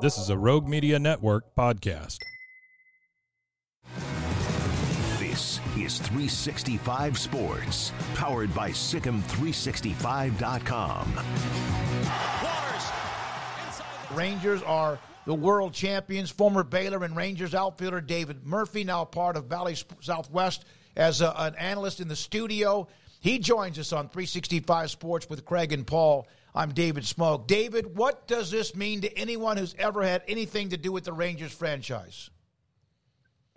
This is a Rogue Media Network podcast. This is 365 Sports, powered by Sicem365.com. Rangers are the world champions. Former Baylor and Rangers outfielder David Murphy, now part of Bally Southwest as a, an analyst in the studio. He joins us on 365 Sports with Craig and Paul. I'm David Smoke. David, what does this mean to anyone who's ever had anything to do with the Rangers franchise?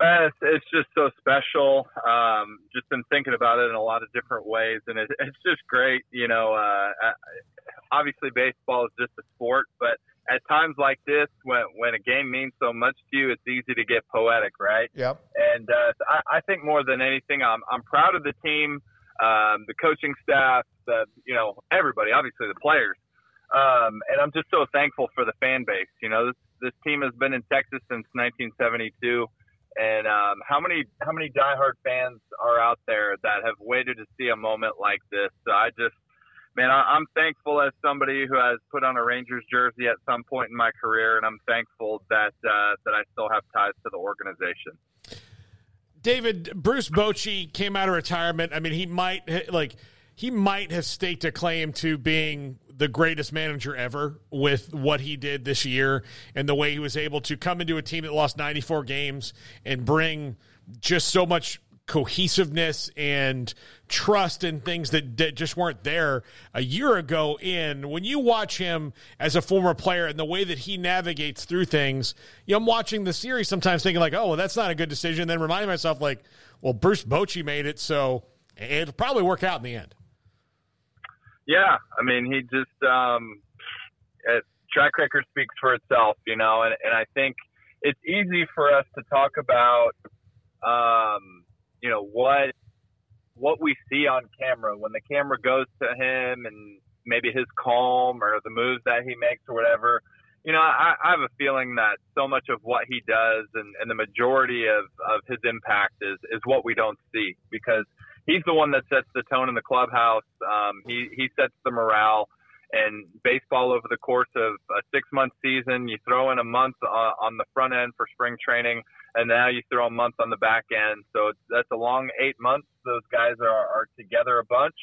Uh, it's, it's just so special. Um, just been thinking about it in a lot of different ways, and it, it's just great. You know, uh, obviously baseball is just a sport, but at times like this, when when a game means so much to you, it's easy to get poetic, right? Yep. And uh, I, I think more than anything, I'm I'm proud of the team, um, the coaching staff, you know everybody, obviously the players, um, and I'm just so thankful for the fan base. You know, this this team has been in Texas since 1972, and um, how many how many diehard fans are out there that have waited to see a moment like this? So I just man, I, am thankful as somebody who has put on a Rangers jersey at some point in my career, and I'm thankful that uh, that I still have ties to the organization. David Bruce Bochy came out of retirement. I mean, he might like he might have staked a claim to being the greatest manager ever with what he did this year and the way he was able to come into a team that lost 94 games and bring just so much cohesiveness and trust and things that, that just weren't there a year ago in. When you watch him as a former player and the way that he navigates through things you know i'm watching the series sometimes thinking like oh well that's not a good decision. Then reminding myself like well bruce bochy made it so it'll probably work out in the end yeah i mean he just um track record speaks for itself you know and, and i think it's easy for us to talk about um you know what what we see on camera when the camera goes to him and maybe his calm or the moves that he makes or whatever. You know, I, I have a feeling that so much of what he does and, and the majority of, of his impact is, is what we don't see because he's the one that sets the tone in the clubhouse. Um, he, he sets the morale and baseball over the course of a six month season. You throw in a month uh, on the front end for spring training and now you throw a month on the back end. So that's a long eight months. Those guys are, are together a bunch,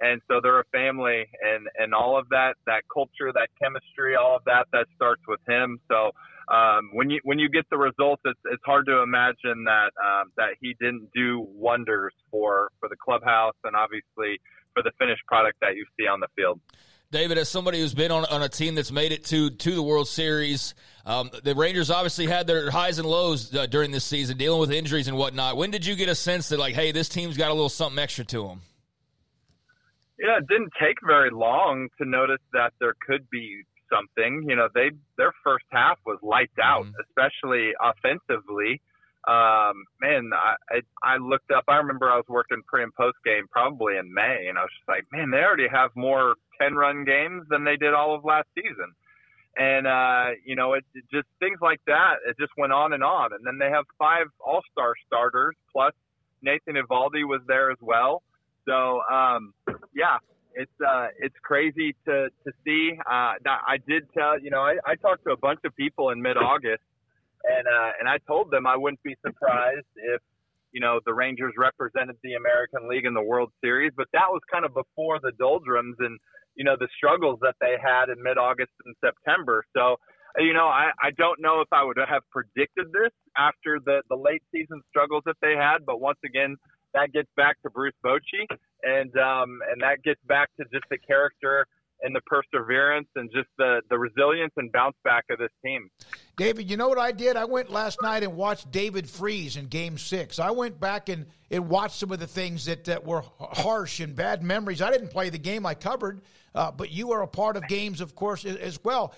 and so they're a family, and and all of that, that culture, that chemistry, all of that, that starts with him. So. Um, when you when you get the results, it's, it's hard to imagine that um, that he didn't do wonders for for the clubhouse and obviously for the finished product that you see on the field. David, as somebody who's been on, on a team that's made it to to the World Series, um, the Rangers obviously had their highs and lows uh, during this season, dealing with injuries and whatnot. When did you get a sense that like, hey, this team's got a little something extra to them? Yeah, it didn't take very long to notice that there could be something. You know, they their first half was lights out, mm-hmm. especially offensively. Um, man, I, I I looked up. I remember I was working pre and post game probably in May, and I was just like, man, they already have more 10 run games than they did all of last season. And, uh, you know, it, it just things like that. It just went on and on. And then they have five all star starters, plus Nathan Eovaldi was there as well. So, um, yeah, it's, uh, it's crazy to, to see. Uh, I did tell, you know, I, I talked to a bunch of people in mid August and, uh, and I told them I wouldn't be surprised if, you know, the Rangers represented the American League in the World Series, but that was kind of before the doldrums. And, you know, the struggles that they had in mid August and September. So, you know, I, I don't know if I would have predicted this after the, the late season struggles that they had, but once again, that gets back to Bruce Bochy and um, and that gets back to just the character and the perseverance and just the, the resilience and bounce back of this team. David, you know what I did? I went last night and watched David Freese in Game Six. I went back and, and watched some of the things that, that were harsh and bad memories. I didn't play the game; I covered, uh, but you are a part of games, of course, as well.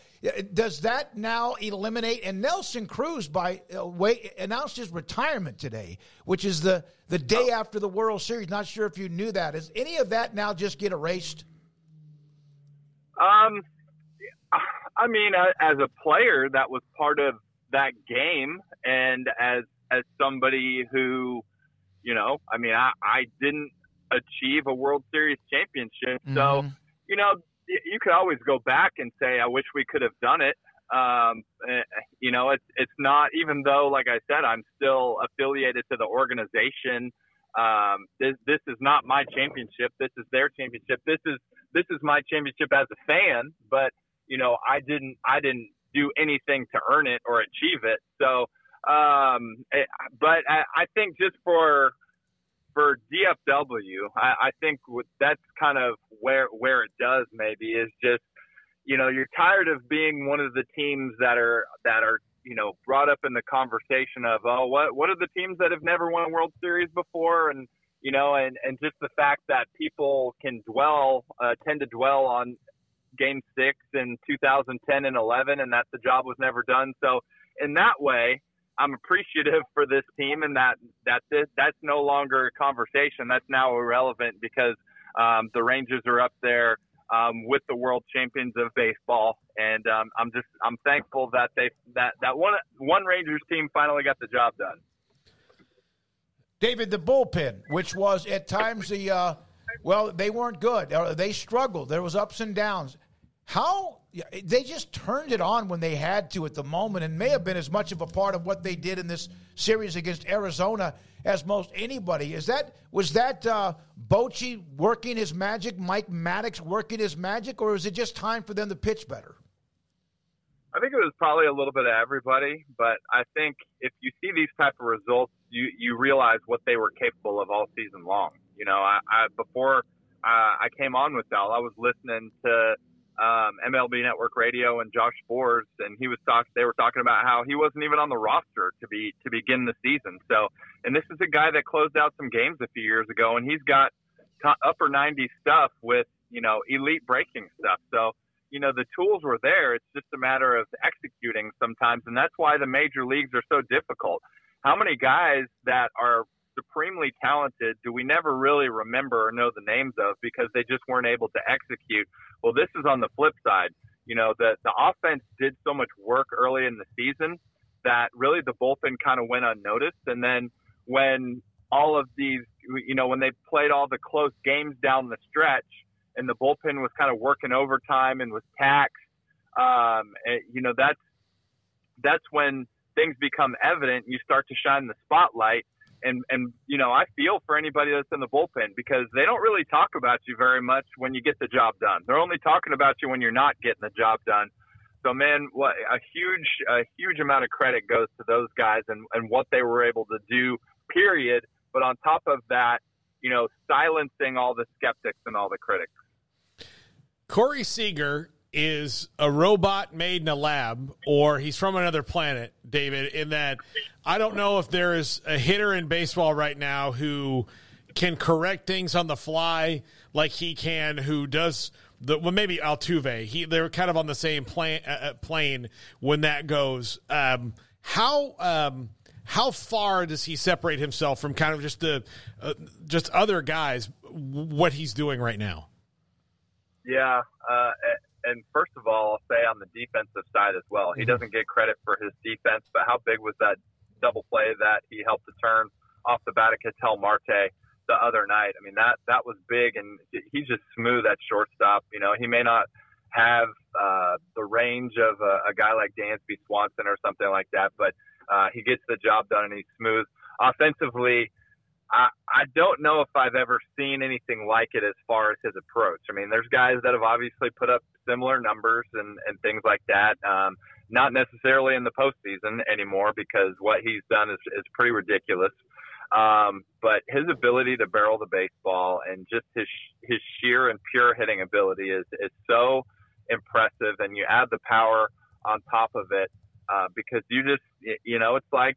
Does that now eliminate? And Nelson Cruz, by uh, way, announced his retirement today, which is the the day after the World Series. Not sure if you knew that. Does any of that now just get erased? Um, I mean, as a player, that was part of that game, and as as somebody who, you know, I mean, I, I didn't achieve a World Series championship, mm-hmm. so you know, you could always go back and say, I wish we could have done it. Um, eh, you know, it's it's not even though, like I said, I'm still affiliated to the organization. Um, this this is not my championship. This is their championship. This is this is my championship as a fan, but you know, I didn't I didn't do anything to earn it or achieve it. So, um, it, eh, but I, I think just for for DFW, I, I think that's kind of where where it does maybe is just you know you're tired of being one of the teams that are that are you know brought up in the conversation of oh what what are the teams that have never won a World Series before and you know and and just the fact that people can dwell uh, tend to dwell on game six in 2010 and 11, and that the job was never done. So in that way, I'm appreciative for this team, and that that this, that's no longer a conversation. That's now irrelevant because um, the Rangers are up there um, with the world champions of baseball, and um, I'm just I'm thankful that they that that one one Rangers team finally got the job done. David, the bullpen, which was at times the uh, well, they weren't good. They struggled. There was ups and downs. How they just turned it on when they had to at the moment, and may have been as much of a part of what they did in this series against Arizona as most anybody. Is that was that uh, Bochy working his magic, Mike Maddux working his magic, or is it just time for them to pitch better? I think it was probably a little bit of everybody, but I think if you see these type of results, you you realize what they were capable of all season long. You know, I, I before uh, I came on with Dell, I was listening to um, MLB Network Radio and Josh Sborz, and he was talk. They were talking about how he wasn't even on the roster to be to begin the season. So, and this is a guy that closed out some games a few years ago, and he's got upper 90 stuff with you know elite breaking stuff. So, you know the tools were there. It's just a matter of executing sometimes, and that's why the major leagues are so difficult. How many guys that are supremely talented do we never really remember or know the names of because they just weren't able to execute. Well, this is on the flip side. You know, the, the offense did so much work early in the season that really the bullpen kind of went unnoticed. And then when all of these, you know, when they played all the close games down the stretch and the bullpen was kind of working overtime and was taxed, um, and, you know, that's, that's when things become evident. You start to shine the spotlight and and you know I feel for anybody that's in the bullpen because they don't really talk about you very much when you get the job done. They're only talking about you when you're not getting the job done. So man, what a huge a huge amount of credit goes to those guys and and what they were able to do. Period. But on top of that, you know, silencing all the skeptics and all the critics. Corey Seager is a robot made in a lab or he's from another planet, David, in that I don't know if there is a hitter in baseball right now who can correct things on the fly like he can, who does the well maybe Altuve. He they're kind of on the same plane uh, uh, plane when that goes. Um, how um, how far does he separate himself from kind of just the uh, just other guys? What he's doing right now? Yeah, uh, and first of all, I'll say on the defensive side as well, he mm-hmm. doesn't get credit for his defense. But how big was that double play that he helped to turn off the bat of Ketel Marte the other night? I mean, that that was big, and he's just smooth at shortstop. You know, he may not have uh, the range of a, a guy like Dansby Swanson or something like that, but uh, he gets the job done and he's smooth. Offensively, I, I don't know if I've ever seen anything like it as far as his approach. I mean, there's guys that have obviously put up similar numbers and, and things like that. Um, not necessarily in the postseason anymore because what he's done is, is pretty ridiculous. Um, but his ability to barrel the baseball and just his his sheer and pure hitting ability is is so impressive. And you add the power on top of it. uh, because you just you know it's like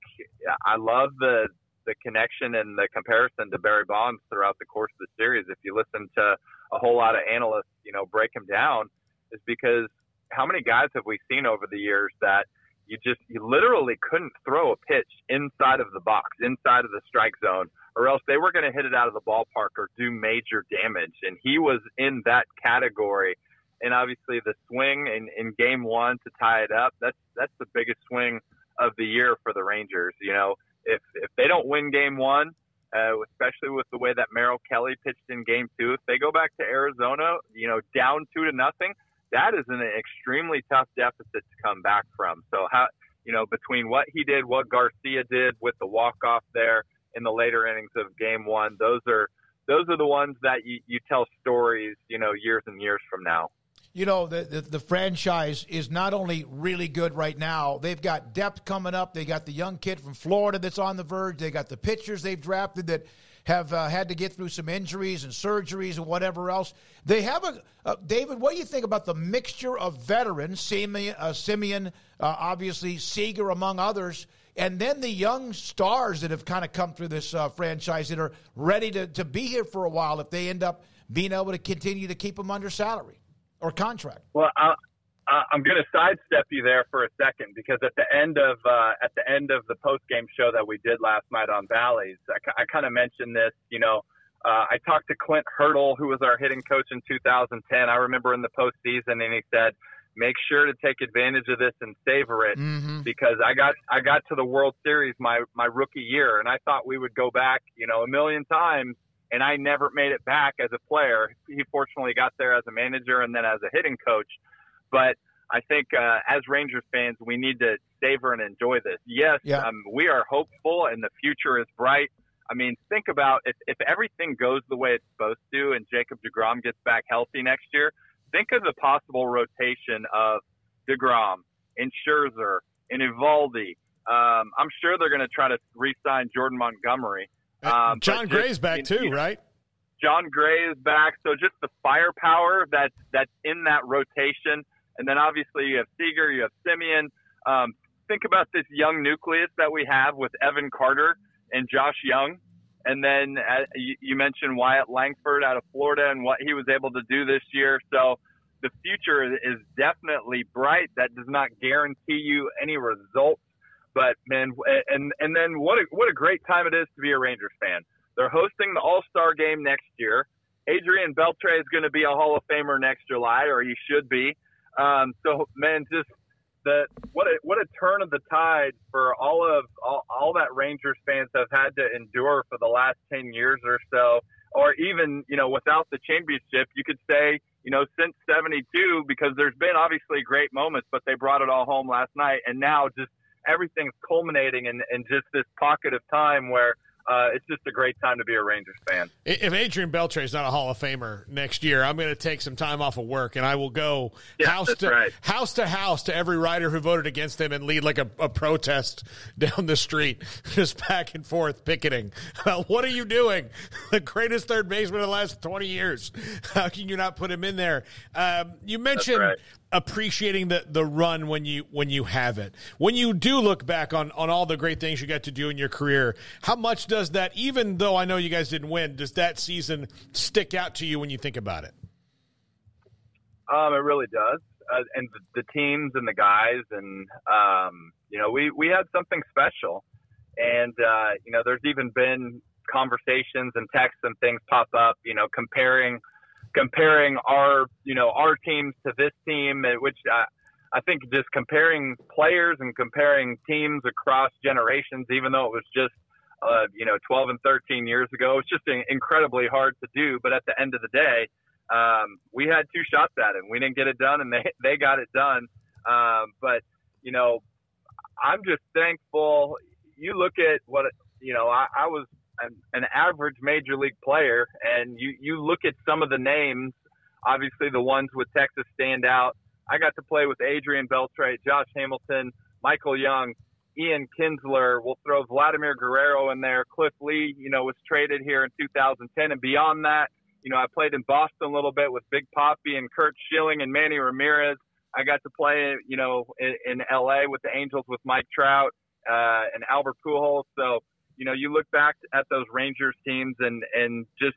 I love the the connection and the comparison to Barry Bonds throughout the course of the series. If you listen to a whole lot of analysts, you know, break him down, is because how many guys have we seen over the years that you just you literally couldn't throw a pitch inside of the box, inside of the strike zone, or else they were going to hit it out of the ballpark or do major damage. And he was in that category. And obviously, the swing in, in Game One to tie it up that's that's the biggest swing of the year for the Rangers. You know, if if they don't win Game One, uh, especially with the way that Merrill Kelly pitched in Game Two, if they go back to Arizona, you know, down two to nothing, that is an extremely tough deficit to come back from. So how you know between what he did, what Garcia did with the walk off there in the later innings of Game One, those are those are the ones that you, you tell stories, you know, years and years from now. You know the, the, the franchise is not only really good right now they've got depth coming up. They got the young kid from florida that's on the verge. They got the pitchers they've drafted that have uh, had to get through some injuries and surgeries and whatever else they have a uh, david what do you think about the mixture of veterans Semien, uh, Semien uh, obviously seager among others and then the young stars that have kind of come through this uh, franchise that are ready to, to be here for a while if they end up being able to continue to keep them under salary or contract? Well, I, I'm going to sidestep you there for a second because at the end of uh, at the end of the post game show that we did last night on Ballys, I, I kind of mentioned this. You know, uh, I talked to Clint Hurdle, who was our hitting coach in 2010. I remember in the postseason, and he said, "Make sure to take advantage of this and savor it," mm-hmm. because I got I got to the World Series my my rookie year, and I thought we would go back, you know, a million times and I never made it back as a player. He fortunately got there as a manager and then as a hitting coach. But I think uh, as Rangers fans, we need to savor and enjoy this. Yes, yeah. um, we are hopeful and the future is bright. I mean, think about if, if everything goes the way it's supposed to and Jacob DeGrom gets back healthy next year, think of the possible rotation of DeGrom and Scherzer and Eovaldi. Um, I'm sure they're going to try to re-sign Jordan Montgomery. Um, Jon Gray's back too, right? Jon Gray is back. So just the firepower that's that's in that rotation, and then obviously you have Seager, you have Semien. Um, think about this young nucleus that we have with Evan Carter and Josh Jung. and then uh, you, you mentioned Wyatt Langford out of Florida and what he was able to do this year. So the future is definitely bright. That does not guarantee you any results but man, and and then what a what a great time it is to be a Rangers fan. They're hosting the All Star game next year. Adrian Beltre is going to be a Hall of Famer next July, or he should be. Um, so man, just that what a what a turn of the tide for all of all, all that Rangers fans have had to endure for the last ten years or so, or even you know without the championship, you could say you know since '72 because there's been obviously great moments, but they brought it all home last night, and now just everything's culminating in, in just this pocket of time where uh, it's just a great time to be a Rangers fan. If Adrian Beltre is not a Hall of Famer next year, I'm going to take some time off of work and I will go yeah, house to right. house to house to every writer who voted against him and lead like a, a protest down the street, just back and forth picketing. what are you doing? The greatest third baseman of the last 20 years. How can you not put him in there? Um, you mentioned right appreciating the the run when you when you have it. When you do look back on on all the great things you got to do in your career, how much does that even though I know you guys didn't win, does that season stick out to you when you think about it? Um, it really does. Uh, and the, teams and the guys and um, you know, we we had something special. And uh, you know, there's even been conversations and texts and things pop up, you know, comparing comparing our you know our teams to this team, which I, I think just comparing players and comparing teams across generations, even though it was just uh, you know 12 and 13 years ago, it's just incredibly hard to do. But at the end of the day, um, we had two shots at it. And we didn't get it done, and they they got it done. Um, but you know, I'm just thankful. You look at what you know. I, I was an, average major league player, and you you look at some of the names. Obviously, the ones with Texas stand out. I got to play with Adrian Beltre, Josh Hamilton, Michael Young, Ian Kinsler. We'll throw Vladimir Guerrero in there. Cliff Lee, you know, was traded here in 2010, and beyond that, you know, I played in Boston a little bit with Big Poppy and Curt Schilling and Manny Ramirez. I got to play, you know, in, in LA with the Angels with Mike Trout uh, and Albert Pujols. So, you know, you look back at those Rangers teams and and just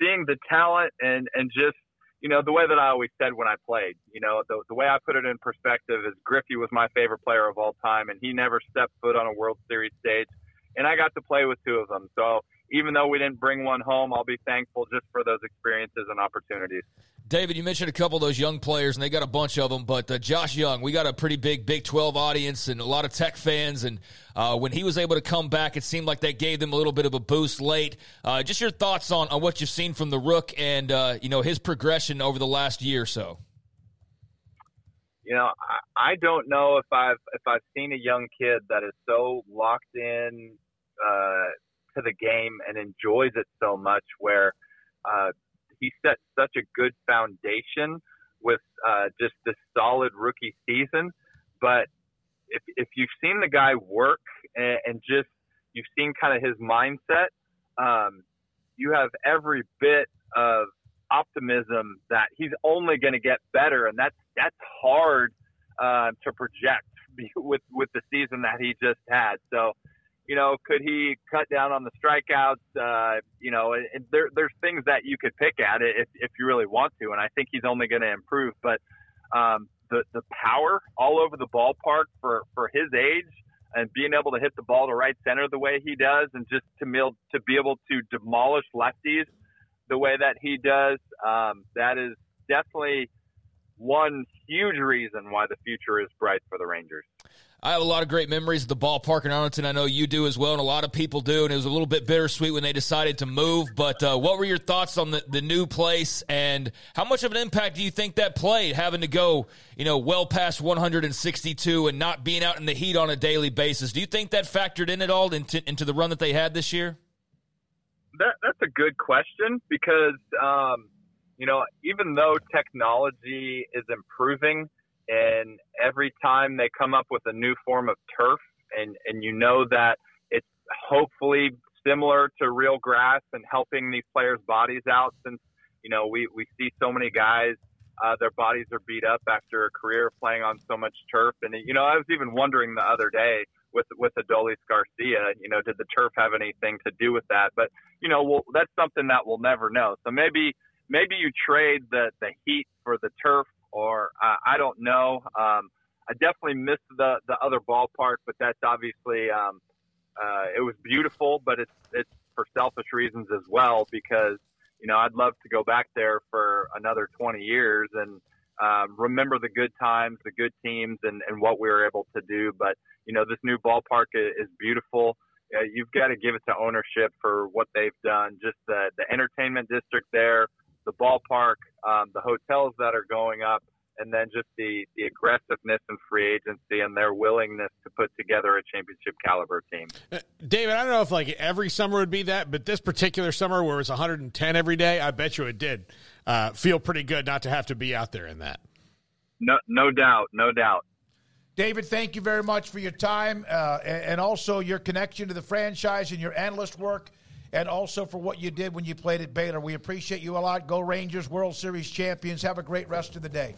seeing the talent and and just you know the way that I always said when I played. You know, the the way I put it in perspective is Griffey was my favorite player of all time, and he never stepped foot on a World Series stage, and I got to play with two of them. So even though we didn't bring one home, I'll be thankful just for those experiences and opportunities. David, you mentioned a couple of those young players, and they got a bunch of them. But uh, Josh Jung, we got a pretty big Big 12 audience and a lot of Tech fans. And uh, when he was able to come back, it seemed like that gave them a little bit of a boost late. Uh, just your thoughts on, on what you've seen from the Rook and uh, you know his progression over the last year or so. You know, I, I don't know if I've if I've seen a young kid that is so locked in uh, to the game and enjoys it so much where uh, he set such a good foundation with uh, just this solid rookie season. But if, if you've seen the guy work and, and just you've seen kind of his mindset, um, you have every bit of optimism that he's only going to get better, and that's that's hard uh, to project with with the season that he just had. So you know, could he cut down on the strikeouts? Uh, you know, and there, there's things that you could pick at it if, if you really want to, and I think he's only going to improve. But um, the the power all over the ballpark for for his age and being able to hit the ball to right center the way he does, and just to be able to be able to demolish lefties the way that he does, um, that is definitely one huge reason why the future is bright for the Rangers. I have a lot of great memories of the ballpark in Arlington. I know you do as well, and a lot of people do. And it was a little bit bittersweet when they decided to move. But uh, what were your thoughts on the, the new place, and how much of an impact do you think that played, having to go, you know, well past 162 and not being out in the heat on a daily basis? Do you think that factored in at all into, into the run that they had this year? That, that's a good question because, um, you know, even though technology is improving – and every time they come up with a new form of turf and and you know that it's hopefully similar to real grass and helping these players bodies out since you know we we see so many guys uh, their bodies are beat up after a career playing on so much turf. And you know I was even wondering the other day with with Adolis Garcia you know did the turf have anything to do with that? But you know well that's something that we'll never know. So maybe maybe you trade the the heat for the turf or uh, I don't know. Um, I definitely missed the the other ballpark, but that's obviously um, uh, it was beautiful, but it's it's for selfish reasons as well because you know I'd love to go back there for another 20 years and um, remember the good times, the good teams, and and what we were able to do. But you know this new ballpark is, is beautiful. Uh, you've got to give it to ownership for what they've done. Just the the entertainment district there the ballpark, um, the hotels that are going up, and then just the, the aggressiveness and free agency and their willingness to put together a championship caliber team. Uh, David, I don't know if like every summer would be that, but this particular summer where it was 110 every day, I bet you it did uh, feel pretty good not to have to be out there in that. No, no doubt, no doubt. David, thank you very much for your time uh, and also your connection to the franchise and your analyst work and also for what you did when you played at Baylor. We appreciate you a lot. Go Rangers, World Series champions. Have a great rest of the day.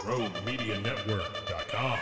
ProMediaNetwork.com.